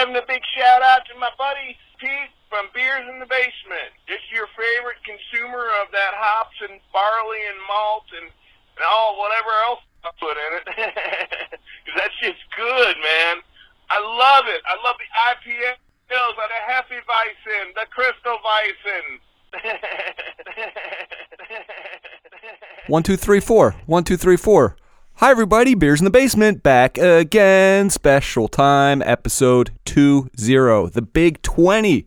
giving a big shout out to my buddy Pete from Beers in the Basement. Just your favorite consumer of that hops and barley and malt and, and all whatever else I put in it. Because that shit's good, man. I love it. I love the IPA IPAs, the Bison, the Crystal Bison. One, two, three, four. One, two, three, four. Hi, everybody. Beers in the Basement back again. Special time episode 20, the big 20.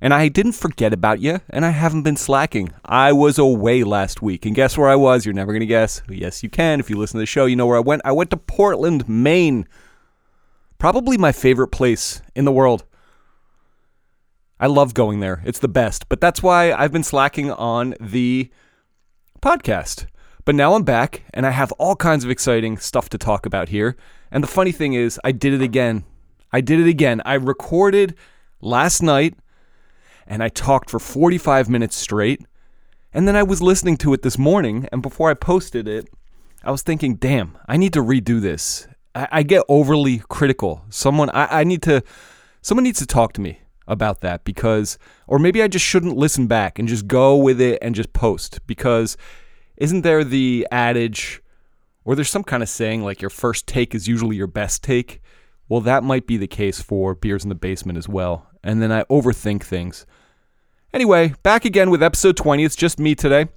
And I didn't forget about you, and I haven't been slacking. I was away last week, and guess where I was? You're never going to guess. Yes, you can. If you listen to the show, you know where I went. I went to Portland, Maine. Probably my favorite place in the world. I love going there. It's the best. But that's why I've been slacking on the podcast. But now I'm back and I have all kinds of exciting stuff to talk about here. And the funny thing is, I did it again. I did it again. I recorded last night and I talked for 45 minutes straight. And then I was listening to it this morning. And before I posted it, I was thinking, damn, I need to redo this. I, I get overly critical. Someone, I, I need to, someone needs to talk to me about that because, or maybe I just shouldn't listen back and just go with it and just post because isn't there the adage or there's some kind of saying like your first take is usually your best take? Well, that might be the case for Beers in the Basement as well. And then I overthink things. Anyway, back again with episode 20. It's just me today.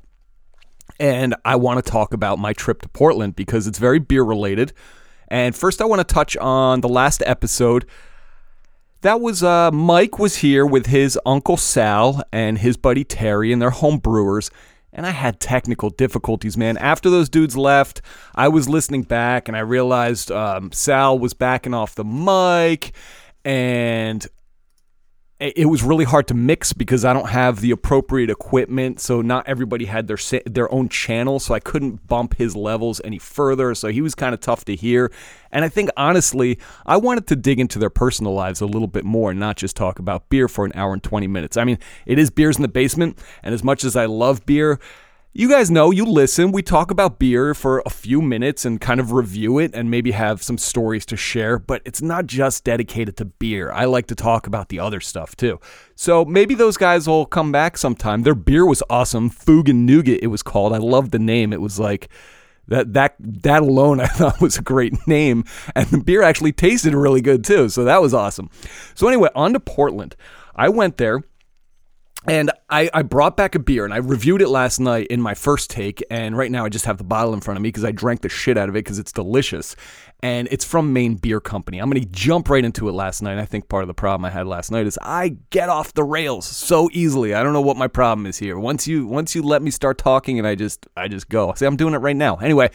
And I want to talk about my trip to Portland because it's very beer related. And first, I want to touch on the last episode. That was uh, Mike was here with his uncle Sal and his buddy Terry, and their home brewers. And I had technical difficulties, man. After those dudes left, I was listening back and I realized um, Sal was backing off the mic and it was really hard to mix because I don't have the appropriate equipment. So not everybody had their their own channel, so I couldn't bump his levels any further. So he was kind of tough to hear. And I think honestly, I wanted to dig into their personal lives a little bit more, and not just talk about beer for an hour and 20 minutes. I mean, it is beers in the basement, and as much as I love beer, you guys know, you listen, we talk about beer for a few minutes and kind of review it and maybe have some stories to share, but it's not just dedicated to beer. I like to talk about the other stuff too. So maybe those guys will come back sometime. Their beer was awesome. Fug and Nougat, it was called. I love the name. It was like, that that that alone I thought was a great name, and the beer actually tasted really good too. So that was awesome. So anyway, on to Portland. I went there and I, I brought back a beer and I reviewed it last night in my first take. And right now I just have the bottle in front of me because I drank the shit out of it because it's delicious. And it's from Maine Beer Company. I'm going to jump right into it last night. I think part of the problem I had last night is I get off the rails so easily. I don't know what my problem is here. Once you once you let me start talking and I just I just go. See, I'm doing it right now. Anyway,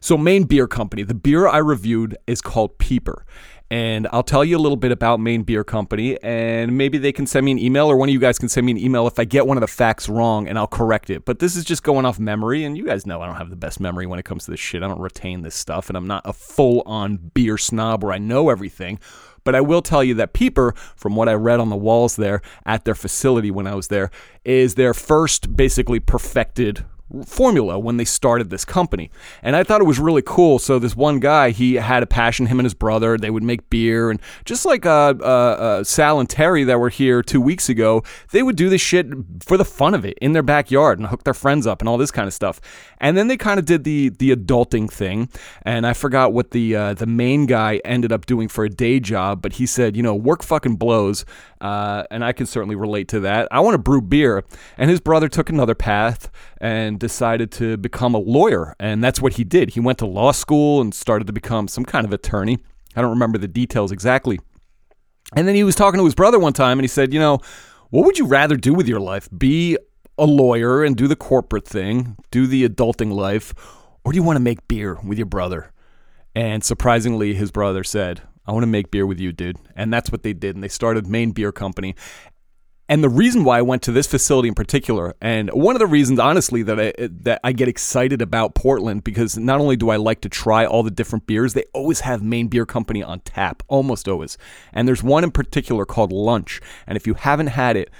so Maine Beer Company. The beer I reviewed is called Peeper and I'll tell you a little bit about Maine Beer Company, and maybe they can send me an email, or one of you guys can send me an email if I get one of the facts wrong, and I'll correct it. But this is just going off memory, and you guys know I don't have the best memory when it comes to this shit. I don't retain this stuff, and I'm not a full on beer snob where I know everything. But I will tell you that Peeper, from what I read on the walls there at their facility when I was there, is their first basically perfected formula when they started this company. And I thought it was really cool. So this one guy, he had a passion. Him and his brother, they would make beer, and just like uh, uh, uh, Sal and Terry that were here two weeks ago, they would do this shit for the fun of it in their backyard and hook their friends up and all this kind of stuff. And then they kind of did the the adulting thing, and I forgot what the uh, the main guy ended up doing for a day job, but he said, you know, work fucking blows, uh, and I can certainly relate to that. I want to brew beer, and his brother took another path and decided to become a lawyer, and that's what he did. He went to law school and started to become some kind of attorney. I don't remember the details exactly. And then he was talking to his brother one time, and he said, you know, what would you rather do with your life? Be a lawyer and do the corporate thing, do the adulting life, or do you want to make beer with your brother? And surprisingly, his brother said, I want to make beer with you, dude. And that's what they did. And they started Maine Beer Company. And the reason why I went to this facility in particular, and one of the reasons, honestly, that I that I get excited about Portland, because not only do I like to try all the different beers, they always have Maine Beer Company on tap, almost always. And there's one in particular called Lunch, and if you haven't had it,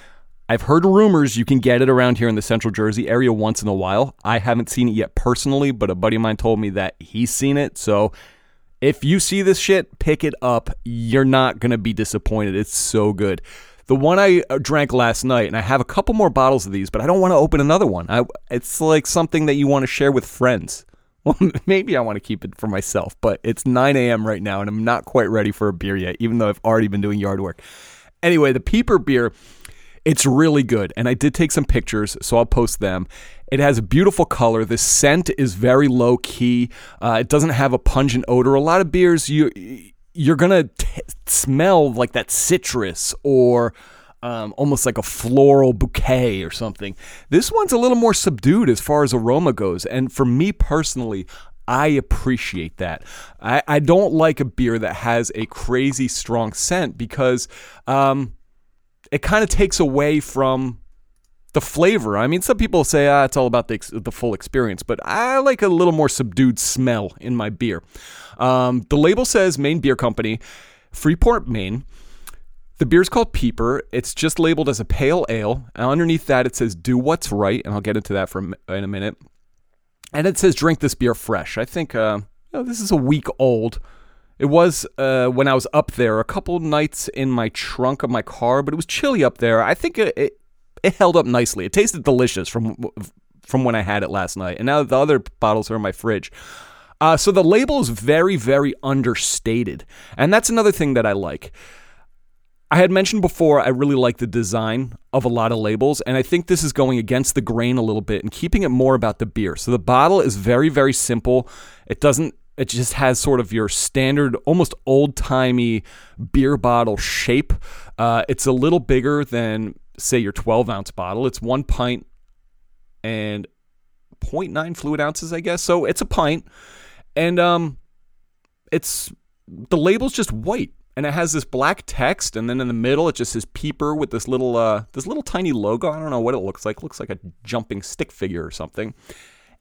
I've heard rumors you can get it around here in the Central Jersey area once in a while. I haven't seen it yet personally, but a buddy of mine told me that he's seen it. So If you see this shit, pick it up. You're not going to be disappointed. It's so good. The one I uh, drank last night, and I have a couple more bottles of these, but I don't want to open another one. I, it's like something that you want to share with friends. Well, maybe I want to keep it for myself, but it's 9 a.m. right now, and I'm not quite ready for a beer yet, even though I've already been doing yard work. Anyway, the Peeper beer, it's really good, and I did take some pictures, so I'll post them. It has a beautiful color. The scent is very low key. Uh, it doesn't have a pungent odor. A lot of beers, you you're gonna t- smell like that citrus or um, almost like a floral bouquet or something. This one's a little more subdued as far as aroma goes. And for me personally, I appreciate that. I, I don't like a beer that has a crazy strong scent because um, it kind of takes away from the flavor. I mean, some people say ah, it's all about the, ex- the full experience, but I like a little more subdued smell in my beer. Um, the label says Maine Beer Company, Freeport, Maine. The beer's called Peeper. It's just labeled as a pale ale. And underneath that, it says "Do what's right," and I'll get into that for in a minute. And it says "Drink this beer fresh." I think uh, you know, this is a week old. It was uh, when I was up there a couple nights in my trunk of my car, but it was chilly up there. I think it, it held up nicely. It tasted delicious from from when I had it last night, and now the other bottles are in my fridge. Uh, so the label is very, very understated, and that's another thing that I like. I had mentioned before I really like the design of a lot of labels, and I think this is going against the grain a little bit and keeping it more about the beer. So the bottle is very, very simple. It doesn't it just has sort of your standard, almost old timey beer bottle shape. Uh, it's a little bigger than, say, your 12 ounce bottle. It's one pint and 0.9 fluid ounces, I guess. So it's a pint. And um, it's the label's just white and it has this black text and then in the middle it just says peeper with this little uh this little tiny logo i don't know what it looks like it looks like a jumping stick figure or something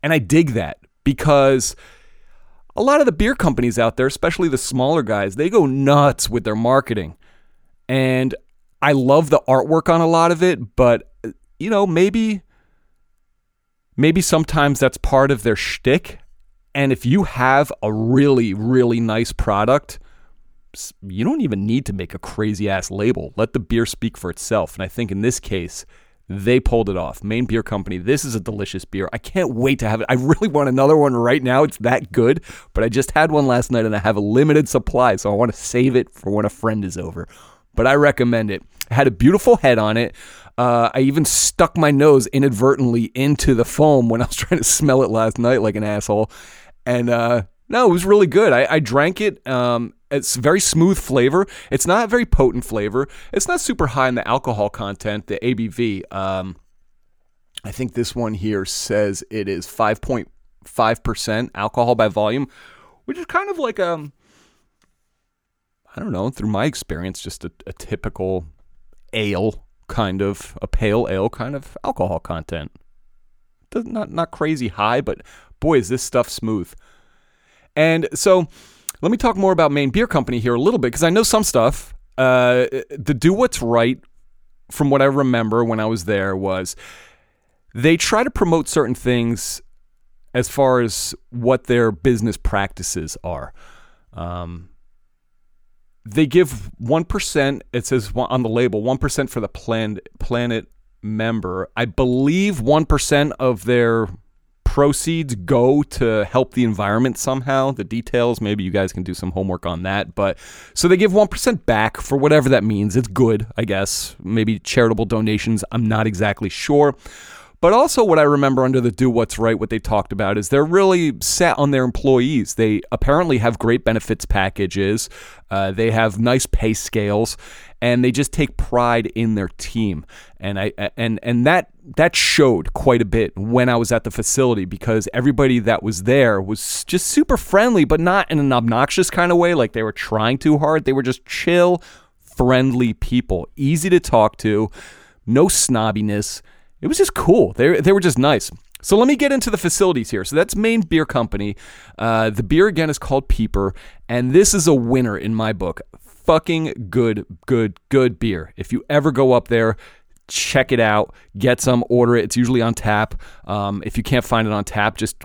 and i dig that because a lot of the beer companies out there especially the smaller guys they go nuts with their marketing and i love the artwork on a lot of it but you know maybe maybe sometimes that's part of their shtick and if you have a really really nice product you don't even need to make a crazy ass label. Let the beer speak for itself. And I think in this case, they pulled it off. Maine Beer Company. This is a delicious beer. I can't wait to have it. I really want another one right now. It's that good, but I just had one last night and I have a limited supply, so I want to save it for when a friend is over. But I recommend it. it had a beautiful head on it. Uh, I even stuck my nose inadvertently into the foam when I was trying to smell it last night like an asshole. And uh, no, it was really good. I, I drank it. Um, it's very smooth flavor. It's not very potent flavor. It's not super high in the alcohol content, the ABV. Um, I think this one here says it is 5.5% alcohol by volume, which is kind of like a, um, I don't know, through my experience, just a, a typical ale kind of, a pale ale kind of alcohol content. Not, not crazy high, but boy, is this stuff smooth. And so let me talk more about Maine Beer Company here a little bit because I know some stuff. Uh, the Do What's Right, from what I remember when I was there, was they try to promote certain things as far as what their business practices are. Um, they give 1%, it says on the label, 1% for the plan, planet member. I believe 1% of their proceeds go to help the environment somehow. The details, maybe you guys can do some homework on that. But so they give 1% back for whatever that means. It's good, I guess. Maybe charitable donations. I'm not exactly sure. But also, what I remember under the Do What's Right, what they talked about is they're really set on their employees. They apparently have great benefits packages, uh, they have nice pay scales, and they just take pride in their team. And I and and that that showed quite a bit when I was at the facility because everybody that was there was just super friendly, but not in an obnoxious kind of way, like they were trying too hard. They were just chill, friendly people, easy to talk to, no snobbiness it was just cool. They, they were just nice. So let me get into the facilities here. So that's Maine Beer Company. Uh, the beer again is called Peeper, and this is a winner in my book. Fucking good, good, good beer. If you ever go up there, check it out, get some, order it. It's usually on tap. Um, if you can't find it on tap, just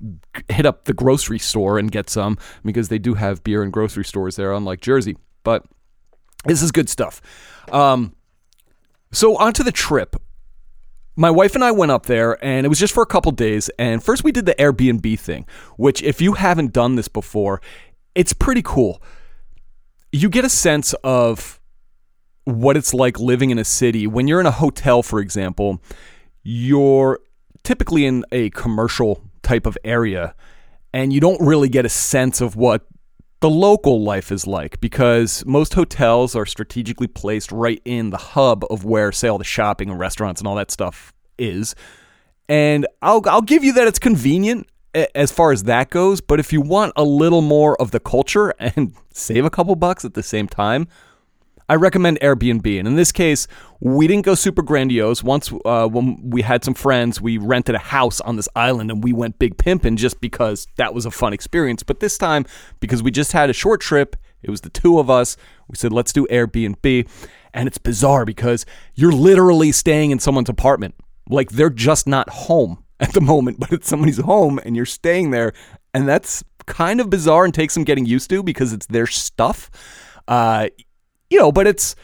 hit up the grocery store and get some because they do have beer in grocery stores there, unlike Jersey. But this is good stuff. Um, so, onto the trip. My wife and I went up there, and it was just for a couple days. And first, we did the Airbnb thing, which, if you haven't done this before, it's pretty cool. You get a sense of what it's like living in a city. When you're in a hotel, for example, you're typically in a commercial type of area, and you don't really get a sense of what the local life is like because most hotels are strategically placed right in the hub of where, say, all the shopping and restaurants and all that stuff is. And I'll, I'll give you that it's convenient as far as that goes, but if you want a little more of the culture and save a couple bucks at the same time, I recommend Airbnb. And in this case, we didn't go super grandiose. Once uh, when we had some friends, we rented a house on this island and we went big pimping just because that was a fun experience. But this time, because we just had a short trip, it was the two of us. We said, let's do Airbnb. And it's bizarre because you're literally staying in someone's apartment. Like they're just not home at the moment, but it's somebody's home and you're staying there. And that's kind of bizarre and takes some getting used to because it's their stuff. Uh, you know, but it's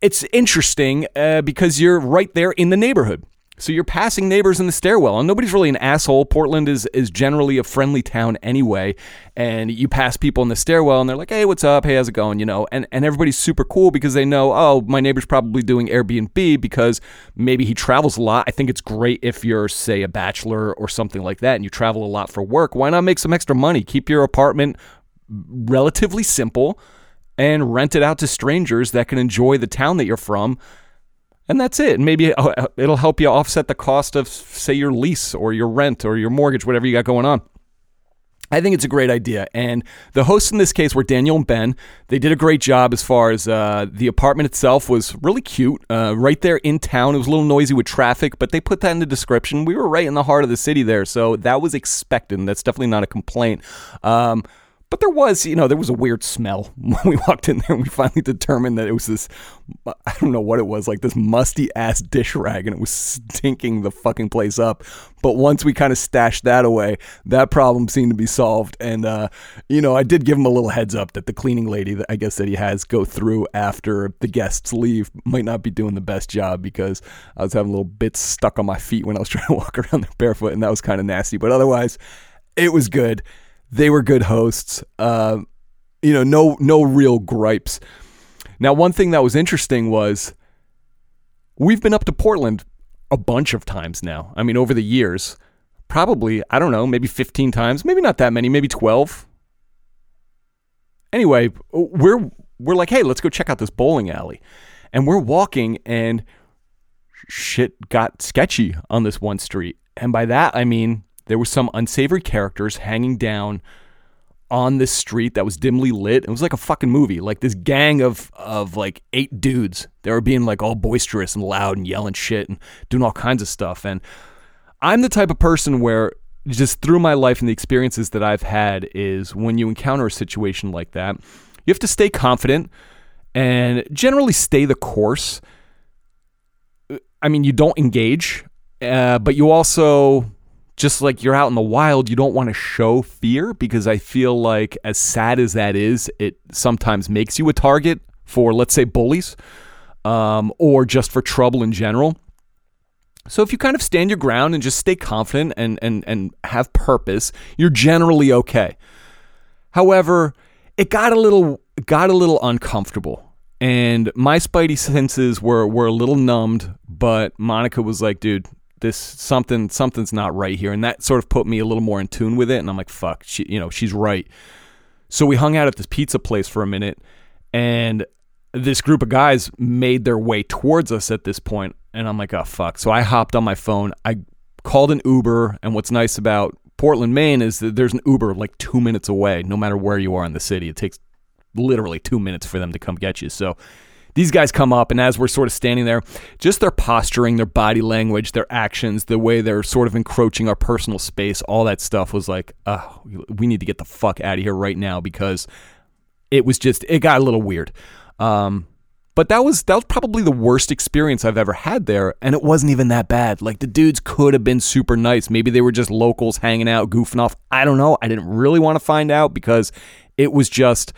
it's interesting uh, because you're right there in the neighborhood. So you're passing neighbors in the stairwell, and nobody's really an asshole. Portland is is generally a friendly town anyway, and you pass people in the stairwell, and they're like, "Hey, what's up? Hey, how's it going?" You know, and and everybody's super cool because they know, oh, my neighbor's probably doing Airbnb because maybe he travels a lot. I think it's great if you're, say, a bachelor or something like that, and you travel a lot for work. Why not make some extra money? Keep your apartment relatively simple and rent it out to strangers that can enjoy the town that you're from. And that's it. Maybe uh, it'll help you offset the cost of, say, your lease or your rent or your mortgage, whatever you got going on. I think it's a great idea. And the hosts in this case were Daniel and Ben. They did a great job as far as uh, the apartment itself was really cute. Uh, right there in town. It was a little noisy with traffic, but they put that in the description. We were right in the heart of the city there. So that was expected. And that's definitely not a complaint. Um, but there was, you know, there was a weird smell when we walked in there and we finally determined that it was this, I don't know what it was, like this musty ass dish rag and it was stinking the fucking place up. But once we kind of stashed that away, that problem seemed to be solved. And, uh, you know, I did give him a little heads up that the cleaning lady that I guess that he has go through after the guests leave might not be doing the best job because I was having little bits stuck on my feet when I was trying to walk around there barefoot and that was kind of nasty. But otherwise, it was good. They were good hosts. Uh, you know, no no real gripes. Now, one thing that was interesting was we've been up to Portland a bunch of times now. I mean, over the years, probably I don't know, maybe 15 times, maybe not that many, maybe 12. Anyway, we're we're like, hey, let's go check out this bowling alley, and we're walking and shit got sketchy on this one street, and by that I mean there were some unsavory characters hanging down on this street that was dimly lit. It was like a fucking movie. Like this gang of of like eight dudes. They were being like all boisterous and loud and yelling shit and doing all kinds of stuff. And I'm the type of person where just through my life and the experiences that I've had is when you encounter a situation like that, you have to stay confident and generally stay the course. I mean, you don't engage, uh, but you also just like you're out in the wild, you don't want to show fear because I feel like, as sad as that is, it sometimes makes you a target for, let's say, bullies um, or just for trouble in general. So if you kind of stand your ground and just stay confident and, and, and have purpose, you're generally okay. However, it got a little got a little uncomfortable. And my spidey senses were, were a little numbed, but Monica was like, dude, this something something's not right here. And that sort of put me a little more in tune with it. And I'm like fuck she you know she's right. So we hung out at this pizza place for a minute. And this group of guys made their way towards us at this point. And I'm like oh fuck. So I hopped on my phone. I called an Uber. And what's nice about Portland Maine is that there's an Uber like 2 minutes away no matter where you are in the city. It takes literally 2 minutes for them to come get you. So these guys come up, and as we're sort of standing there, just their posturing, their body language, their actions, the way they're sort of encroaching our personal space, all that stuff was like, oh, we need to get the fuck out of here right now because it was just, it got a little weird. Um, But that was that was probably the worst experience I've ever had there, and it wasn't even that bad. Like the dudes could have been super nice. Maybe they were just locals hanging out, goofing off. I don't know. I didn't really want to find out because it was just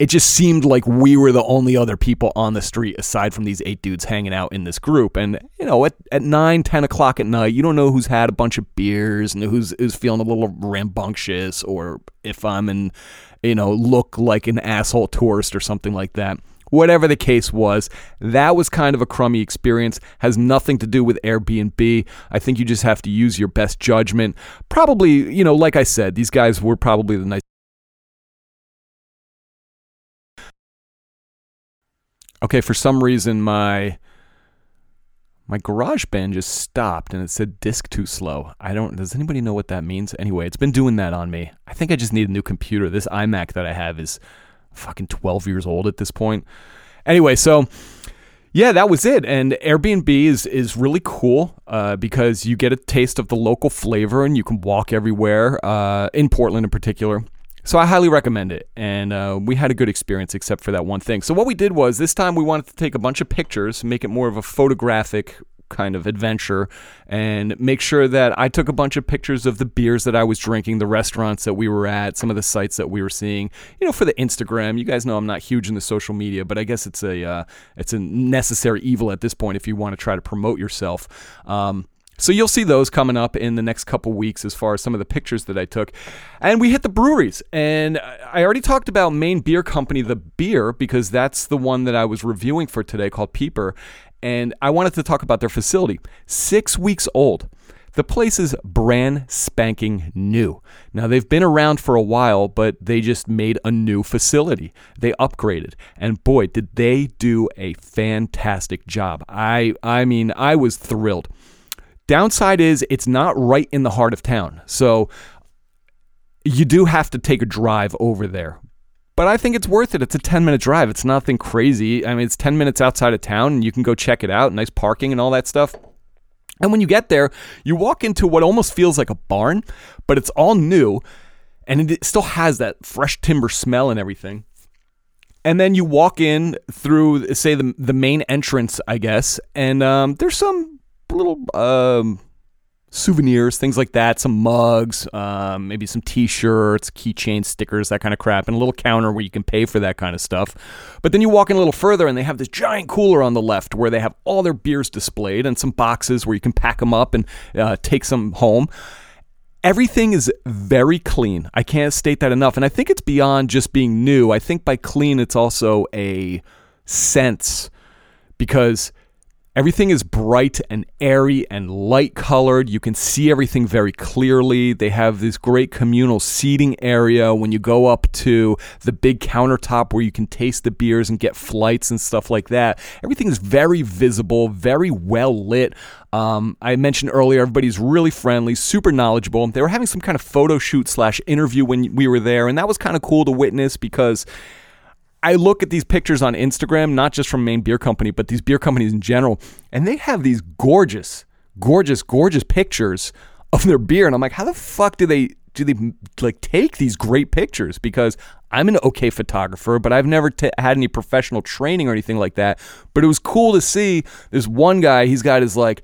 it just seemed like we were the only other people on the street aside from these eight dudes hanging out in this group. And, you know, at, at 9, 10 o'clock at night, you don't know who's had a bunch of beers and who's, who's feeling a little rambunctious or if I'm in, you know, look like an asshole tourist or something like that. Whatever the case was, that was kind of a crummy experience. Has nothing to do with Airbnb. I think you just have to use your best judgment. Probably, you know, like I said, these guys were probably the nice Okay, for some reason my my garage band just stopped and it said disk too slow. I don't does anybody know what that means? Anyway, it's been doing that on me. I think I just need a new computer. This iMac that I have is fucking 12 years old at this point. Anyway, so yeah, that was it. And Airbnb is is really cool uh, because you get a taste of the local flavor and you can walk everywhere uh, in Portland in particular. So I highly recommend it. And uh, we had a good experience except for that one thing. So what we did was this time we wanted to take a bunch of pictures, make it more of a photographic kind of adventure and make sure that I took a bunch of pictures of the beers that I was drinking, the restaurants that we were at, some of the sites that we were seeing, you know, for the Instagram. You guys know I'm not huge in the social media, but I guess it's a uh, it's a necessary evil at this point if you want to try to promote yourself. Um, so you'll see those coming up in the next couple weeks as far as some of the pictures that I took. And we hit the breweries. And I already talked about Maine Beer Company, the beer, because that's the one that I was reviewing for today called Peeper. And I wanted to talk about their facility. Six weeks old. The place is brand spanking new. Now, they've been around for a while, but they just made a new facility. They upgraded. And boy, did they do a fantastic job. I, I mean, I was thrilled. Downside is it's not right in the heart of town. So you do have to take a drive over there. But I think it's worth it. It's a 10 minute drive. It's nothing crazy. I mean, it's 10 minutes outside of town and you can go check it out. Nice parking and all that stuff. And when you get there, you walk into what almost feels like a barn, but it's all new and it still has that fresh timber smell and everything. And then you walk in through, say, the, the main entrance, I guess, and um, there's some little um, souvenirs, things like that, some mugs, um, maybe some T-shirts, keychain stickers, that kind of crap, and a little counter where you can pay for that kind of stuff. But then you walk in a little further, and they have this giant cooler on the left where they have all their beers displayed, and some boxes where you can pack them up and uh, take some home. Everything is very clean. I can't state that enough. And I think it's beyond just being new. I think by clean, it's also a sense because Everything is bright and airy and light colored. You can see everything very clearly. They have this great communal seating area when you go up to the big countertop where you can taste the beers and get flights and stuff like that. Everything is very visible, very well lit. Um, I mentioned earlier, everybody's really friendly, super knowledgeable. They were having some kind of photo shoot slash interview when we were there, and that was kind of cool to witness because I look at these pictures on Instagram, not just from Maine Beer Company, but these beer companies in general, and they have these gorgeous, gorgeous, gorgeous pictures of their beer, and I'm like, how the fuck do they do they like take these great pictures? Because I'm an okay photographer, but I've never t- had any professional training or anything like that. But it was cool to see this one guy. He's got his like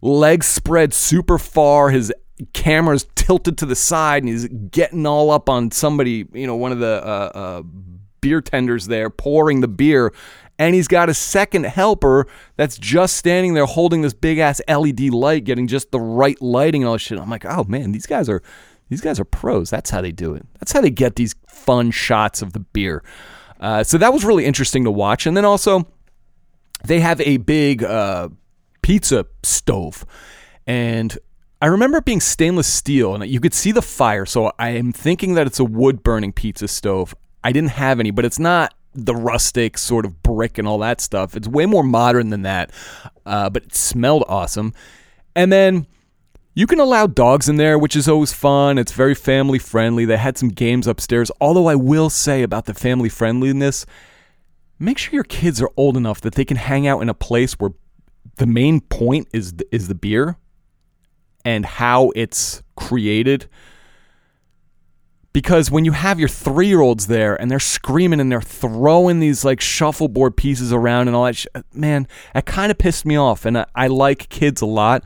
legs spread super far, his camera's tilted to the side, and he's getting all up on somebody, you know, one of the uh, uh, beer tenders there pouring the beer. And he's got a second helper that's just standing there holding this big ass LED light, getting just the right lighting and all this shit. I'm like, oh man, these guys are these guys are pros. That's how they do it. That's how they get these fun shots of the beer. Uh, so that was really interesting to watch. And then also, they have a big uh, pizza stove, and I remember it being stainless steel, and you could see the fire. So I am thinking that it's a wood burning pizza stove. I didn't have any, but it's not the rustic sort of brick and all that stuff. It's way more modern than that, uh, but it smelled awesome. And then you can allow dogs in there, which is always fun. It's very family friendly. They had some games upstairs. Although I will say about the family friendliness, make sure your kids are old enough that they can hang out in a place where the main point is is the beer and how it's created because when you have your three year olds there and they're screaming and they're throwing these like shuffleboard pieces around and all that, sh- man, that kind of pissed me off. And I, I like kids a lot,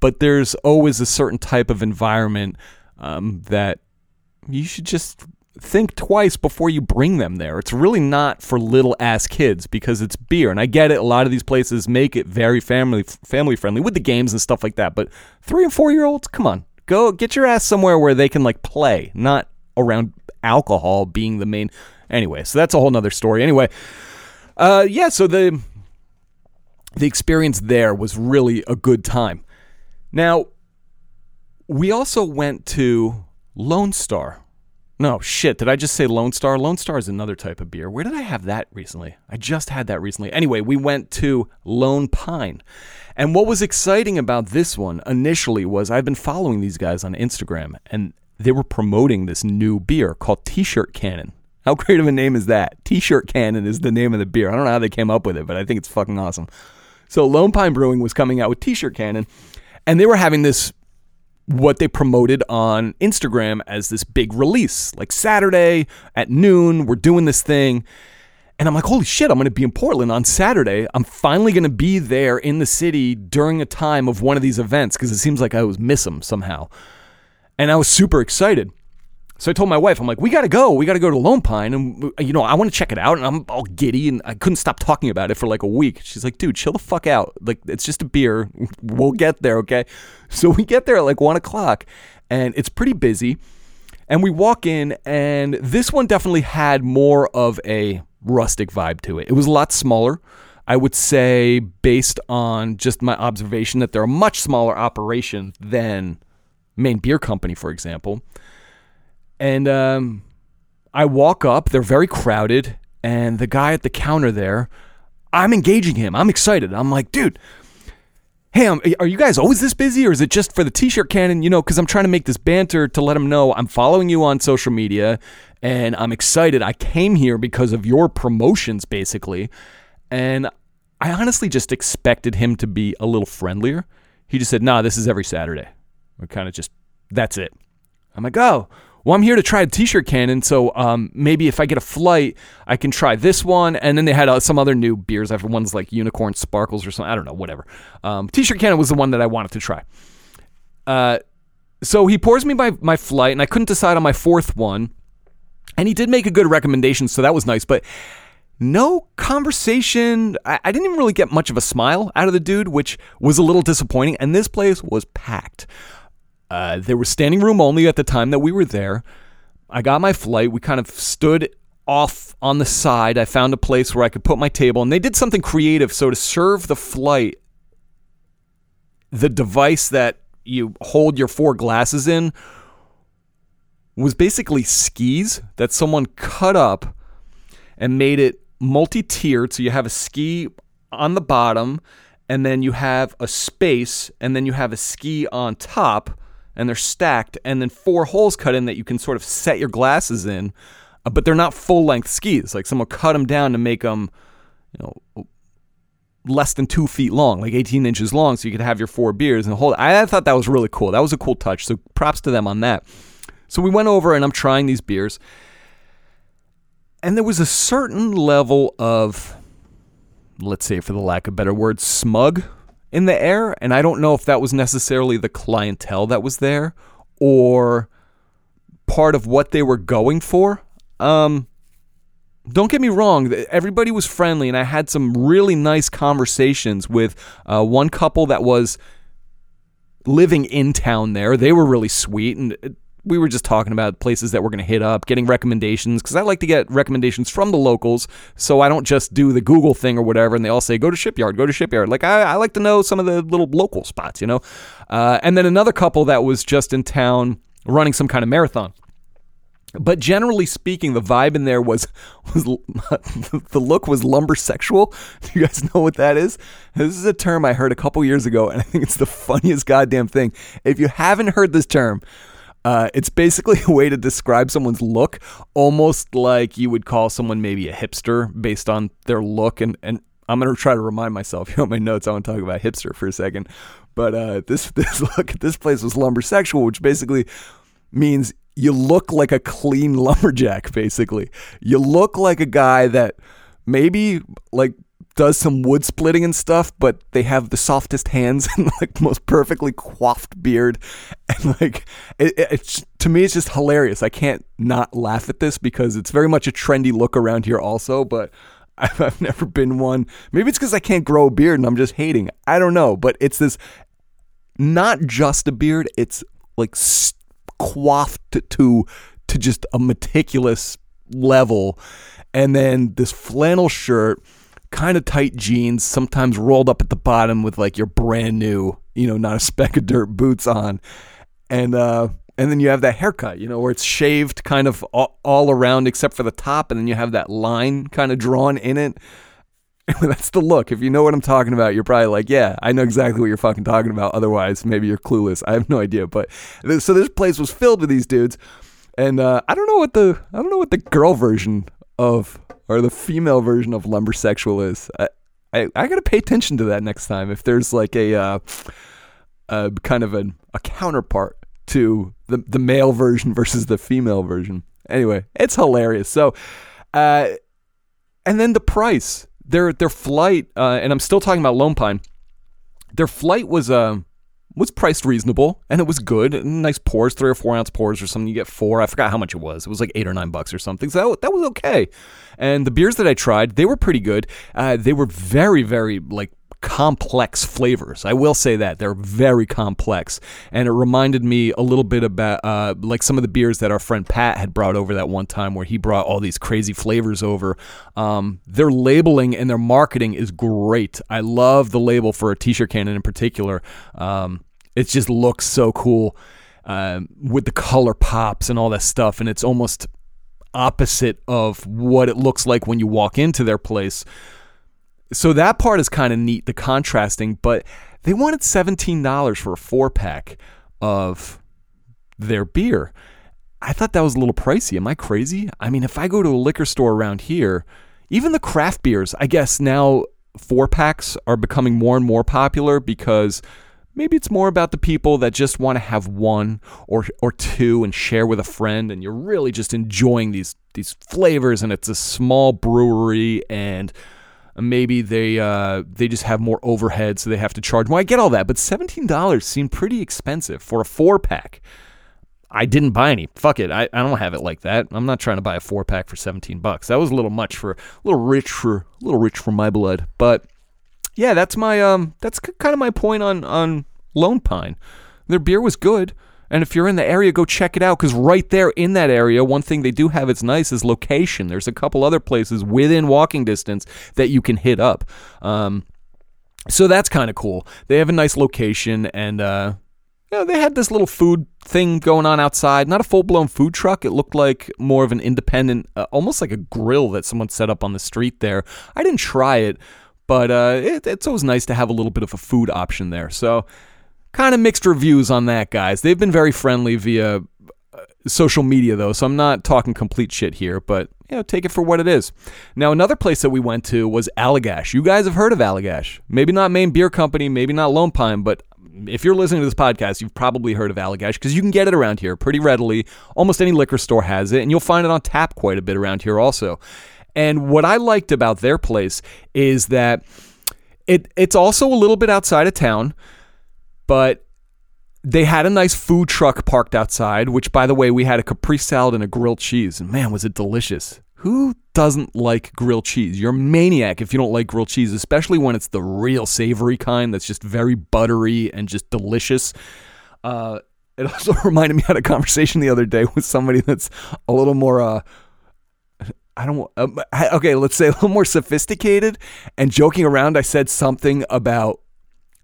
but there's always a certain type of environment um, that you should just think twice before you bring them there. It's really not for little ass kids because it's beer. And I get it, a lot of these places make it very family family friendly with the games and stuff like that. But three and four year olds, come on. Go get your ass somewhere where they can like play, not around alcohol being the main anyway, so that's a whole nother story. Anyway, uh yeah, so the the experience there was really a good time. Now, we also went to Lone Star. No, shit. Did I just say Lone Star? Lone Star is another type of beer. Where did I have that recently? I just had that recently. Anyway, we went to Lone Pine. And what was exciting about this one initially was I've been following these guys on Instagram and they were promoting this new beer called T shirt cannon. How great of a name is that? T shirt cannon is the name of the beer. I don't know how they came up with it, but I think it's fucking awesome. So Lone Pine Brewing was coming out with T shirt cannon and they were having this what they promoted on Instagram as this big release. Like Saturday at noon, we're doing this thing. And I'm like, holy shit, I'm going to be in Portland on Saturday. I'm finally going to be there in the city during a time of one of these events because it seems like I always miss them somehow. And I was super excited. So I told my wife, I'm like, we got to go. We got to go to Lone Pine. And, you know, I want to check it out. And I'm all giddy and I couldn't stop talking about it for like a week. She's like, dude, chill the fuck out. Like, it's just a beer. We'll get there, okay? So we get there at like one o'clock and it's pretty busy. And we walk in, and this one definitely had more of a rustic vibe to it. It was a lot smaller. I would say, based on just my observation, that they're a much smaller operation than Maine Beer Company, for example. And um, I walk up, they're very crowded, and the guy at the counter there, I'm engaging him. I'm excited. I'm like, dude, hey, um, are you guys always this busy or is it just for the t shirt cannon? You know, because I'm trying to make this banter to let him know I'm following you on social media and I'm excited. I came here because of your promotions, basically. And I honestly just expected him to be a little friendlier. He just said, nah, this is every Saturday. We're kind of just, that's it. I'm like, oh, well, I'm here to try a t-shirt cannon, so um, maybe if I get a flight, I can try this one. And then they had uh, some other new beers. I've ones like Unicorn Sparkles or something. I don't know, whatever. Um, t-shirt cannon was the one that I wanted to try. Uh, so he pours me my my flight, and I couldn't decide on my fourth one. And he did make a good recommendation, so that was nice. But no conversation. I, I didn't even really get much of a smile out of the dude, which was a little disappointing. And this place was packed. Uh, there was standing room only at the time that we were there. I got my flight. We kind of stood off on the side. I found a place where I could put my table, and they did something creative. So to serve the flight, the device that you hold your four glasses in was basically skis that someone cut up and made it multi-tiered. So you have a ski on the bottom, and then you have a space, and then you have a ski on top and they're stacked, and then four holes cut in that you can sort of set your glasses in, uh, but they're not full length skis. Like someone cut them down to make them, you know, less than two feet long, like 18 inches long, so you could have your four beers and hold. I, I thought that was really cool. That was a cool touch. So props to them on that. So we went over, and I'm trying these beers, and there was a certain level of, let's say, for the lack of better words, smug in the air. And I don't know if that was necessarily the clientele that was there or part of what they were going for. Um, don't get me wrong, everybody was friendly, and I had some really nice conversations with uh, one couple that was living in town there. They were really sweet, and we were just talking about places that we're going to hit up, getting recommendations because I like to get recommendations from the locals, so I don't just do the Google thing or whatever. And they all say go to Shipyard, go to Shipyard. Like I, I like to know some of the little local spots, you know. Uh, and then another couple that was just in town running some kind of marathon. But generally speaking, the vibe in there was was the look was lumber sexual. Do you guys know what that is? This is a term I heard a couple years ago, and I think it's the funniest goddamn thing. If you haven't heard this term, uh, it's basically a way to describe someone's look, almost like you would call someone maybe a hipster based on their look. And, and I'm going to try to remind myself, you know, my notes, I want to talk about hipster for a second. But uh, this, this look at this place was lumbersexual, which basically means you look like a clean lumberjack basically. You look like a guy that maybe like does some wood splitting and stuff, but they have the softest hands and like most perfectly coiffed beard, and like it, it's to me it's just hilarious. I can't not laugh at this because it's very much a trendy look around here also, but. I've, I've never been one. Maybe it's because I can't grow a beard and I'm just hating. I don't know, but it's this not just a beard. It's like coiffed to to just a meticulous level, and then this flannel shirt kind of tight jeans, sometimes rolled up at the bottom with like your brand new, you know, not a speck of dirt boots on. And uh and then you have that haircut, you know, where it's shaved kind of all, all around except for the top and then you have that line kind of drawn in it. That's the look. If you know what I'm talking about, you're probably like, yeah, I know exactly what you're fucking talking about. Otherwise, maybe you're clueless. I have no idea. But so this place was filled with these dudes, and uh, I don't know what the I don't know what the girl version of or the female version of lumbersexual is. I, I, I gotta pay attention to that next time. If there's like a, uh, a kind of an, a counterpart to the the male version versus the female version. Anyway, it's hilarious. So, uh, and then the price. Their their flight, uh, and I'm still talking about Lone Pine. Their flight was uh, was priced reasonable and it was good. Nice pours, three or four ounce pours or something. You get four. I forgot how much it was. It was like eight or nine bucks or something. So that, that was okay. And the beers that I tried, they were pretty good. Uh, they were very, very like complex flavors. I will say that they're very complex, and it reminded me a little bit about uh, like some of the beers that our friend Pat had brought over that one time, where he brought all these crazy flavors over. Um, their labeling and their marketing is great. I love the label for a T-shirt cannon in particular. Um, it just looks so cool uh, with the color pops and all that stuff, and it's almost opposite of what it looks like when you walk into their place. So that part is kind of neat, the contrasting, but they wanted $17 for a four pack of their beer. I thought that was a little pricey. Am I crazy? I mean, if I go to a liquor store around here, even the craft beers, I guess now four packs are becoming more and more popular because maybe it's more about the people that just want to have one or or two and share with a friend and you're really just enjoying these these flavors and it's a small brewery and maybe they uh, they just have more overhead, so they have to charge more. I get all that, but seventeen dollars seemed pretty expensive for a four pack. I didn't buy any. Fuck it. I, I don't have it like that. I'm not trying to buy a four pack for 17 bucks. That was a little much for a little rich for a little rich for my blood. But yeah, that's my um that's kind of my point on on Lone Pine. Their beer was good. And if you're in the area, go check it out because right there in that area, one thing they do have it's nice is location. There's a couple other places within walking distance that you can hit up. Um, so that's kind of cool. They have a nice location and uh, you know, they had this little food thing going on outside. Not a full blown food truck. It looked like more of an independent, uh, almost like a grill that someone set up on the street there. I didn't try it, but uh, it, it's always nice to have a little bit of a food option there. So kind of mixed reviews on that, guys. They've been very friendly via uh, social media, though, so I'm not talking complete shit here, but you know, take it for what it is. Now, another place that we went to was Allagash. You guys have heard of Allagash. Maybe not Maine Beer Company, maybe not Lone Pine, but if you're listening to this podcast, you've probably heard of Allagash because you can get it around here pretty readily. Almost any liquor store has it, and you'll find it on tap quite a bit around here also. And what I liked about their place is that it it's also a little bit outside of town but they had a nice food truck parked outside, which, by the way, we had a Capri salad and a grilled cheese. And man, was it delicious. Who doesn't like grilled cheese? You're a maniac if you don't like grilled cheese, especially when it's the real savory kind that's just very buttery and just delicious. Uh, it also reminded me I had a conversation the other day with somebody that's a little more, uh, I don't, uh, okay, let's say a little more sophisticated. And joking around, I said something about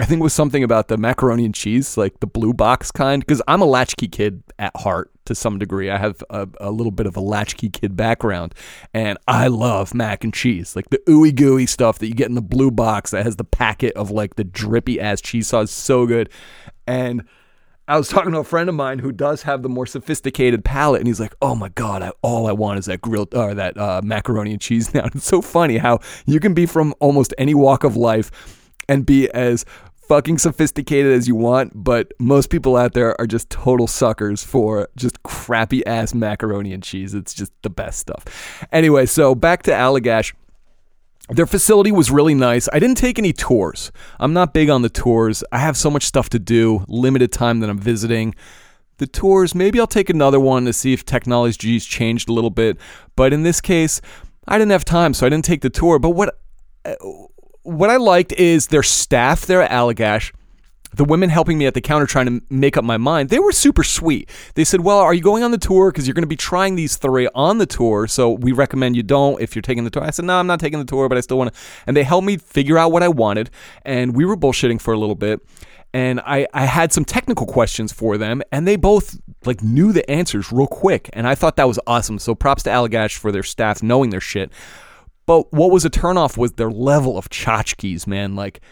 I think it was something about the macaroni and cheese, like the blue box kind, because I'm a latchkey kid at heart to some degree. I have a, a, little bit of a latchkey kid background, and I love mac and cheese, like the ooey gooey stuff that you get in the blue box that has the packet of like the drippy ass cheese sauce, so good. And I was talking to a friend of mine who does have the more sophisticated palate, and he's like, "Oh my god, I, all I want is that grilled or that uh, macaroni and cheese." Now it's so funny how you can be from almost any walk of life and be as fucking sophisticated as you want, but most people out there are just total suckers for just crappy ass macaroni and cheese. It's just the best stuff. Anyway, so back to Allagash. Their facility was really nice. I didn't take any tours. I'm not big on the tours. I have so much stuff to do, limited time that I'm visiting. The tours, maybe I'll take another one to see if technology's changed a little bit. But in this case, I didn't have time, so I didn't take the tour. But what what I liked is their staff there at Allagash the women helping me at the counter trying to make up my mind, they were super sweet. They said, Well, are you going on the tour? Because you're going to be trying these three on the tour. So we recommend you don't if you're taking the tour. I said, No, I'm not taking the tour, but I still want to. And they helped me figure out what I wanted. And we were bullshitting for a little bit. And I, I had some technical questions for them, and they both like knew the answers real quick. And I thought that was awesome. So props to Allagash for their staff knowing their shit. But what was a turnoff was their level of tchotchkes, man. Like,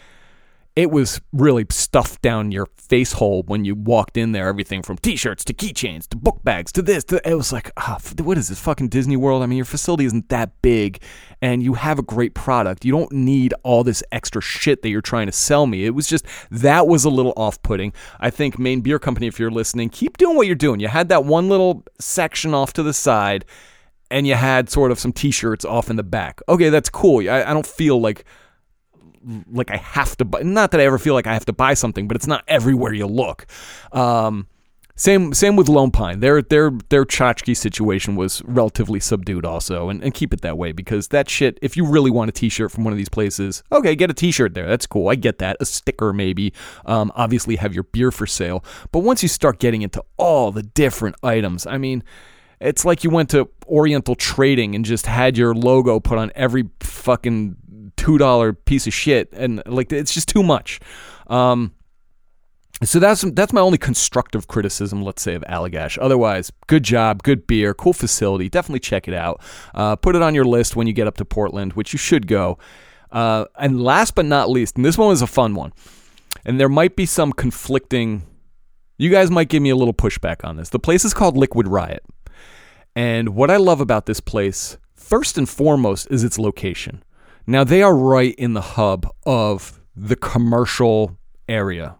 it was really stuffed down your face hole when you walked in there. Everything from T-shirts to keychains to book bags to this. To, it was like, oh, what is this fucking Disney World? I mean, your facility isn't that big, and you have a great product. You don't need all this extra shit that you're trying to sell me. It was just that was a little off-putting. I think Maine Beer Company, if you're listening, keep doing what you're doing. You had that one little section off to the side, and you had sort of some T-shirts off in the back. Okay, that's cool. I, I don't feel like like I have to buy. Not that I ever feel like I have to buy something, but it's not everywhere you look. Um, same same with Lone Pine. Their their their tchotchke situation was relatively subdued also, and, and keep it that way because that shit. If you really want a T-shirt from one of these places, okay, get a T-shirt there. That's cool. I get that. A sticker maybe. Um, obviously have your beer for sale. But once you start getting into all the different items, I mean. It's like you went to Oriental Trading and just had your logo put on every fucking two dollar piece of shit, and like it's just too much. Um, so that's that's my only constructive criticism, let's say, of Allagash. Otherwise, good job, good beer, cool facility. Definitely check it out. Uh, put it on your list when you get up to Portland, which you should go. Uh, and last but not least, and this one was a fun one, and there might be some conflicting. You guys might give me a little pushback on this. The place is called Liquid Riot, and what I love about this place, first and foremost, is its location. Now, they are right in the hub of the commercial area.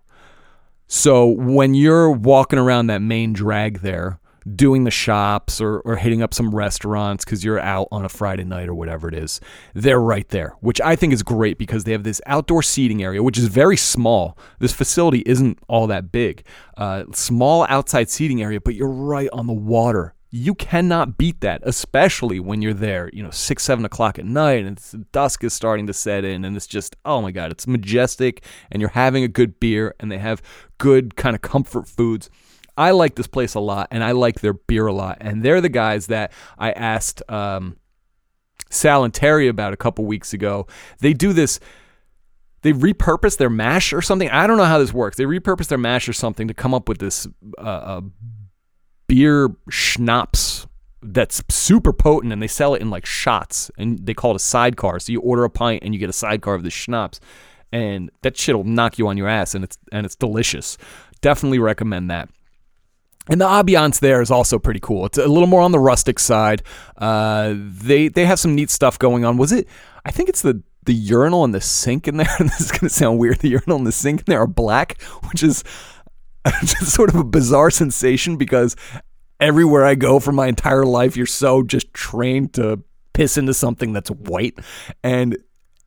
So when you're walking around that main drag there, doing the shops or, or hitting up some restaurants because you're out on a Friday night or whatever it is, they're right there, which I think is great because they have this outdoor seating area, which is very small. This facility isn't all that big. Uh, small outside seating area, but you're right on the water you cannot beat that, especially when you're there, you know, six, seven o'clock at night and dusk is starting to set in. And it's just, oh my God, it's majestic. And you're having a good beer and they have good kind of comfort foods. I like this place a lot and I like their beer a lot. And they're the guys that I asked um, Sal and Terry about a couple weeks ago. They do this they repurpose their mash or something. I don't know how this works. They repurpose their mash or something to come up with this uh, beer schnapps that's super potent and they sell it in like shots and they call it a sidecar. So you order a pint and you get a sidecar of the schnapps and that shit'll knock you on your ass and it's and it's delicious. Definitely recommend that. And the ambiance there is also pretty cool. It's a little more on the rustic side. Uh, they they have some neat stuff going on. Was it? I think it's the the urinal and the sink in there. this is gonna sound weird. The urinal and the sink in there are black, which is just sort of a bizarre sensation because everywhere I go for my entire life, you're so just trained to piss into something that's white. And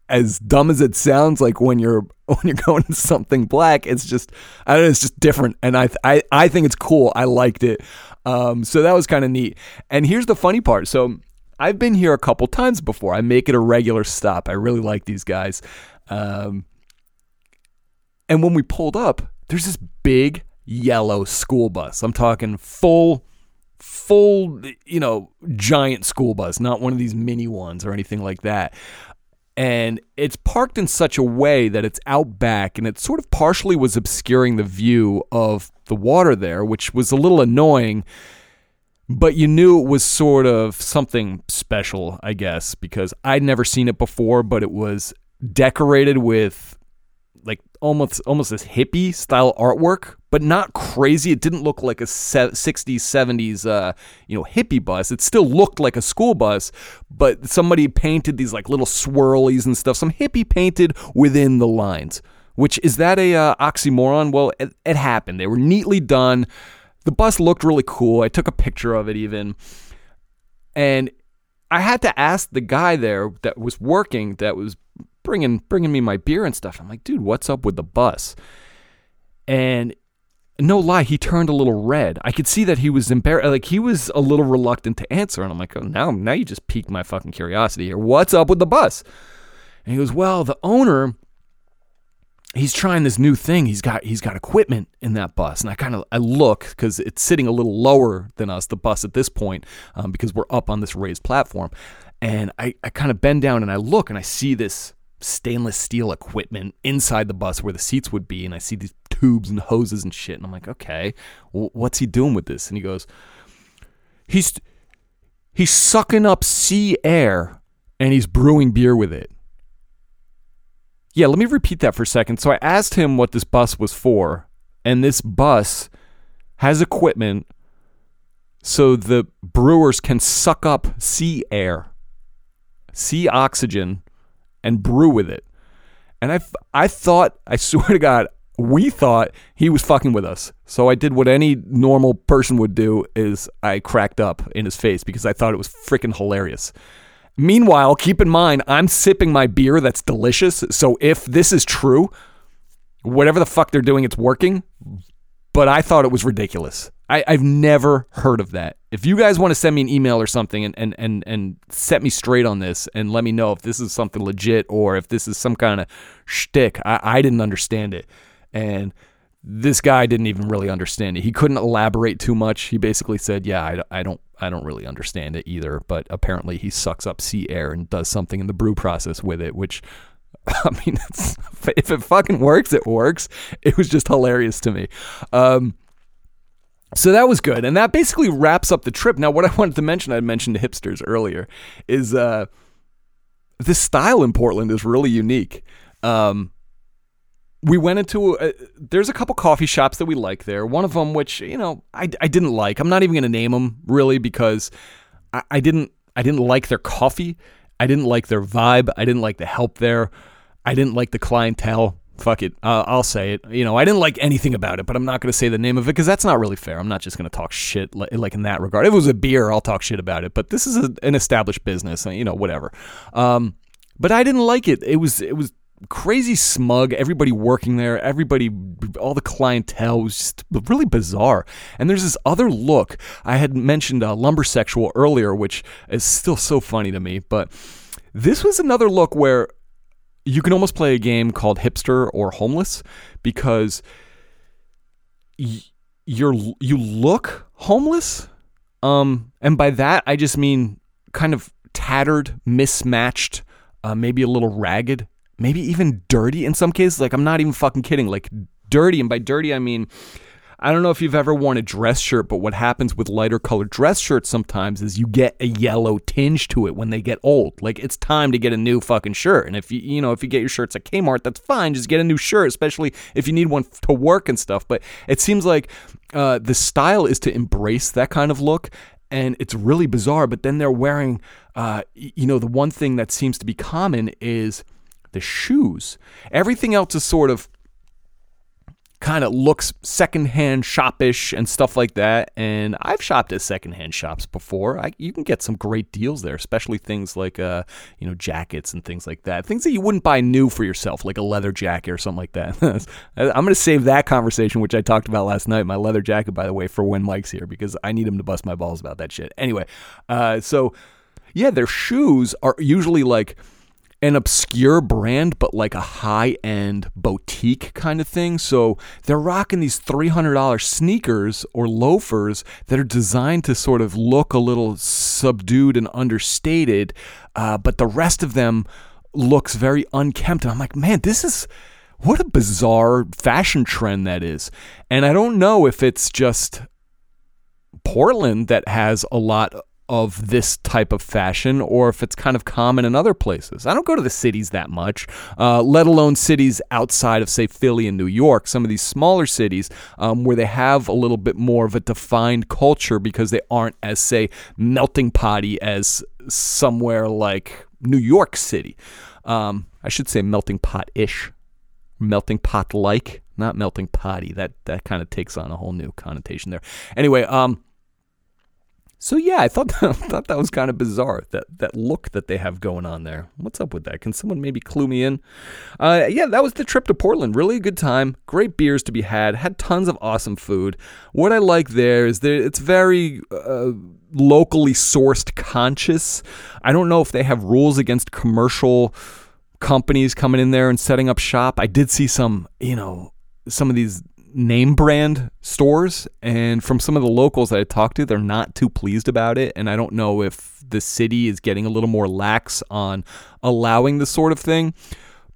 as dumb as it sounds, like when you're when you're going to something black, it's just I don't know, it's just different. And I I I think it's cool. I liked it. Um, so that was kind of neat. And here's the funny part. So I've been here a couple times before. I make it a regular stop. I really like these guys. Um, and when we pulled up, there's this big yellow school bus. I'm talking full full, you know, giant school bus, not one of these mini ones or anything like that. And it's parked in such a way that it's out back and it sort of partially was obscuring the view of the water there, which was a little annoying. But you knew it was sort of something special, I guess, because I'd never seen it before, but it was decorated with like almost almost this hippie style artwork, but not crazy. It didn't look like a 60s, 70s, uh, you know, hippie bus. It still looked like a school bus, but somebody painted these like little swirlies and stuff. Some hippie painted within the lines. Which is that a uh, oxymoron? Well, it, it happened. They were neatly done. The bus looked really cool. I took a picture of it even. And I had to ask the guy there that was working, that was bringing bringing me my beer and stuff. I'm like, dude, what's up with the bus? And no lie, he turned a little red. I could see that he was embarrassed. Like he was a little reluctant to answer, and I'm like, oh, now, now you just piqued my fucking curiosity here. What's up with the bus? And he goes, well, the owner, he's trying this new thing. He's got he's got equipment in that bus, and I kind of I look because it's sitting a little lower than us, the bus at this point, um, because we're up on this raised platform, and I I kind of bend down and I look and I see this stainless steel equipment inside the bus where the seats would be, and I see these tubes and hoses and shit. And I'm like, okay, well, what's he doing with this? And he goes, he's he's sucking up sea air and he's brewing beer with it. Yeah, let me repeat that for a second. So I asked him what this bus was for, and this bus has equipment so the brewers can suck up sea air, sea oxygen, and brew with it. And I, I thought, I swear to God, we thought he was fucking with us. So I did what any normal person would do is I cracked up in his face because I thought it was freaking hilarious. Meanwhile, keep in mind I'm sipping my beer that's delicious. So if this is true, whatever the fuck they're doing, it's working. But I thought it was ridiculous. I, have never heard of that. If you guys want to send me an email or something and, and, and, and set me straight on this and let me know if this is something legit or if this is some kind of shtick, I, I didn't understand it. And this guy didn't even really understand it. He couldn't elaborate too much. He basically said, "Yeah, I, I don't I don't really understand it either." But apparently, he sucks up sea air and does something in the brew process with it, which I mean, if it fucking works, it works. It was just hilarious to me. Um, so that was good, and that basically wraps up the trip. Now, what I wanted to mention, I mentioned hipsters earlier, is uh, the style in Portland is really unique. Um, we went into a, there's a couple coffee shops that we like there. One of them, which you know, I, I didn't like. I'm not even going to name them really because I, I didn't I didn't like their coffee. I didn't like their vibe. I didn't like the help there. I didn't like the clientele. Fuck it, uh, I'll say it. You know, I didn't like anything about it, but I'm not going to say the name of it because that's not really fair. I'm not just going to talk shit like, like, in that regard. If it was a beer, I'll talk shit about it. But this is a, an established business, you know, whatever. Um, but I didn't like it. It was it was crazy smug. Everybody working there, everybody, all the clientele was just really bizarre. And there's this other look. I had mentioned uh, lumbersexual earlier, which is still so funny to me. But this was another look where you can almost play a game called hipster or homeless because y- you're you look homeless. Um, and by that I just mean kind of tattered, mismatched, uh, maybe a little ragged maybe even dirty in some cases. Like I'm not even fucking kidding. Like dirty, and by dirty I mean I don't know if you've ever worn a dress shirt, but what happens with lighter colored dress shirts sometimes is you get a yellow tinge to it when they get old. Like it's time to get a new fucking shirt. And if you you know if you get your shirts at Kmart, that's fine. Just get a new shirt, especially if you need one to work and stuff. But it seems like uh, the style is to embrace that kind of look. And it's really bizarre, but then they're wearing, uh, you know, the one thing that seems to be common is the shoes. Everything else is sort of kind of looks secondhand shopish and stuff like that. And I've shopped at secondhand shops before. I, you can get some great deals there, especially things like uh, you know jackets and things like that. Things that you wouldn't buy new for yourself, like a leather jacket or something like that. I'm going to save that conversation, which I talked about last night. My leather jacket, by the way, for when Mike's here because I need him to bust my balls about that shit. Anyway, uh, so yeah, their shoes are usually like an obscure brand, but like a high end boutique kind of thing. So they're rocking these $300 sneakers or loafers that are designed to sort of look a little subdued and understated, uh, but the rest of them looks very unkempt. And I'm like, man, this is what a bizarre fashion trend that is. And I don't know if it's just Portland that has a lot of this type of fashion or if it's kind of common in other places. I don't go to the cities that much, uh, let alone cities outside of, say, Philly and New York, some of these smaller cities um, where they have a little bit more of a defined culture because they aren't as, say, melting potty as somewhere like New York City. Um, I should say melting pot ish melting pot like, not melting potty. That that kind of takes on a whole new connotation there. Anyway, um, so yeah, I thought that, thought that was kind of bizarre that that look that they have going on there. What's up with that? Can someone maybe clue me in? Uh, yeah, that was the trip to Portland. Really a good time. Great beers to be had. Had tons of awesome food. What I like there is that it's very uh, locally sourced, conscious. I don't know if they have rules against commercial companies coming in there and setting up shop. I did see some, you know, some of these name brand stores and from some of the locals that I talked to they're not too pleased about it and I don't know if the city is getting a little more lax on allowing this sort of thing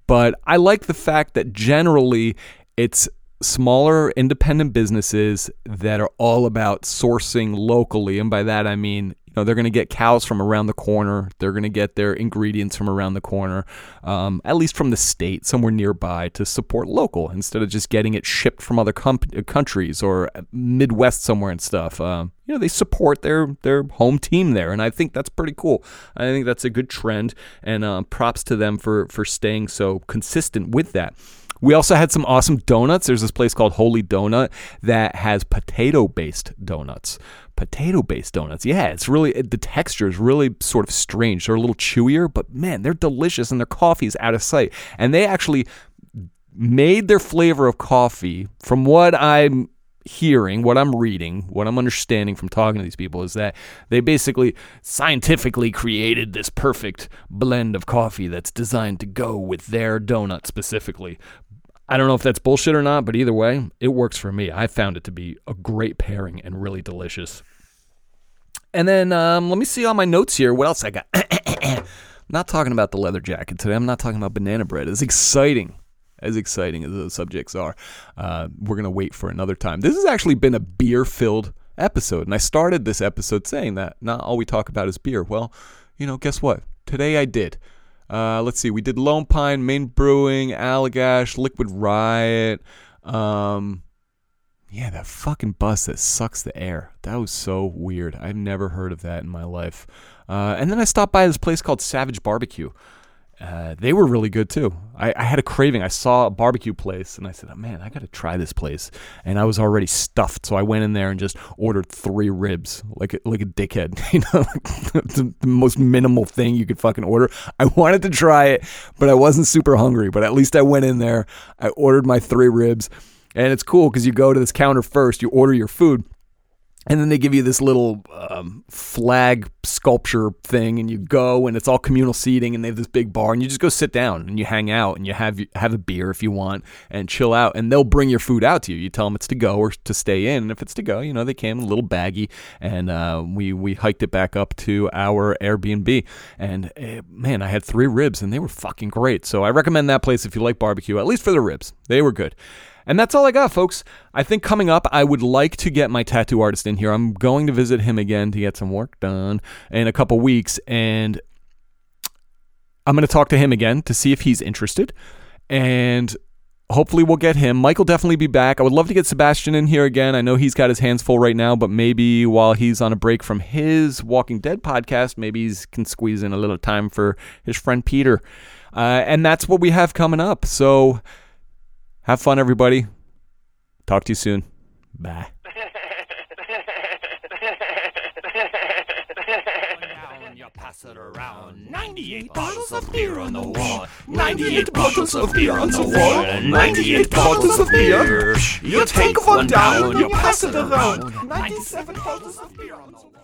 but I like the fact that generally it's smaller independent businesses that are all about sourcing locally and by that I mean know, they're going to get cows from around the corner. They're going to get their ingredients from around the corner, um, at least from the state, somewhere nearby, to support local instead of just getting it shipped from other com- countries or Midwest somewhere and stuff. Um, you know, they support their their home team there, and I think that's pretty cool. I think that's a good trend, and uh, props to them for for staying so consistent with that. We also had some awesome donuts. There's this place called Holy Donut that has potato based donuts potato based donuts. Yeah, it's really, the texture is really sort of strange. They're a little chewier, but man, they're delicious and their coffee is out of sight. And they actually made their flavor of coffee from what I'm hearing, what I'm reading, what I'm understanding from talking to these people is that they basically scientifically created this perfect blend of coffee that's designed to go with their donut specifically. I don't know if that's bullshit or not, but either way, it works for me. I found it to be a great pairing and really delicious. And then um, let me see all my notes here. What else I got? Not talking about the leather jacket today. I'm not talking about banana bread. It's exciting, as exciting as those subjects are. Uh, we're gonna wait for another time. This has actually been a beer-filled episode, and I started this episode saying that not all we talk about is beer. Well, you know, guess what? Today I did. Uh, let's see, we did Lone Pine, Maine Brewing, Allagash, Liquid Riot. Um, yeah, that fucking bus that sucks the air. That was so weird. I've never heard of that in my life. Uh, and then I stopped by this place called Salvage Barbecue. Uh, they were really good too. I, I, had a craving. I saw a barbecue place and I said, oh, man, I got to try this place. And I was already stuffed. So I went in there and just ordered three ribs like a, like a dickhead. You know, the, the most minimal thing you could fucking order. I wanted to try it, but I wasn't super hungry. But at least I went in there. I ordered my three ribs. And it's cool because you go to this counter first, you order your food and then they give you this little um, flag sculpture thing, and you go, and it's all communal seating, and they have this big bar, and you just go sit down and you hang out, and you have have a beer if you want, and chill out, and they'll bring your food out to you. You tell them it's to go or to stay in, and if it's to go, you know they came a little baggy, and uh, we we hiked it back up to our Airbnb, and uh, man, I had three ribs, and they were fucking great. So I recommend that place if you like barbecue, at least for the ribs. They were good. And that's all I got, folks. I think coming up, I would like to get my tattoo artist in here. I'm going to visit him again to get some work done in a couple weeks. And I'm going to talk to him again to see if he's interested. And hopefully we'll get him. Mike will definitely be back. I would love to get Sebastian in here again. I know he's got his hands full right now, but maybe while he's on a break from his Walking Dead podcast, maybe he can squeeze in a little time for his friend Peter. Uh, and that's what we have coming up. So have fun, everybody. Talk to you soon. Bye. pass it around. 98 bottles of beer on the wall. 98 bottles of beer on the wall. 98 bottles of beer. You take one down, you pass it around. 97 bottles of beer on the wall.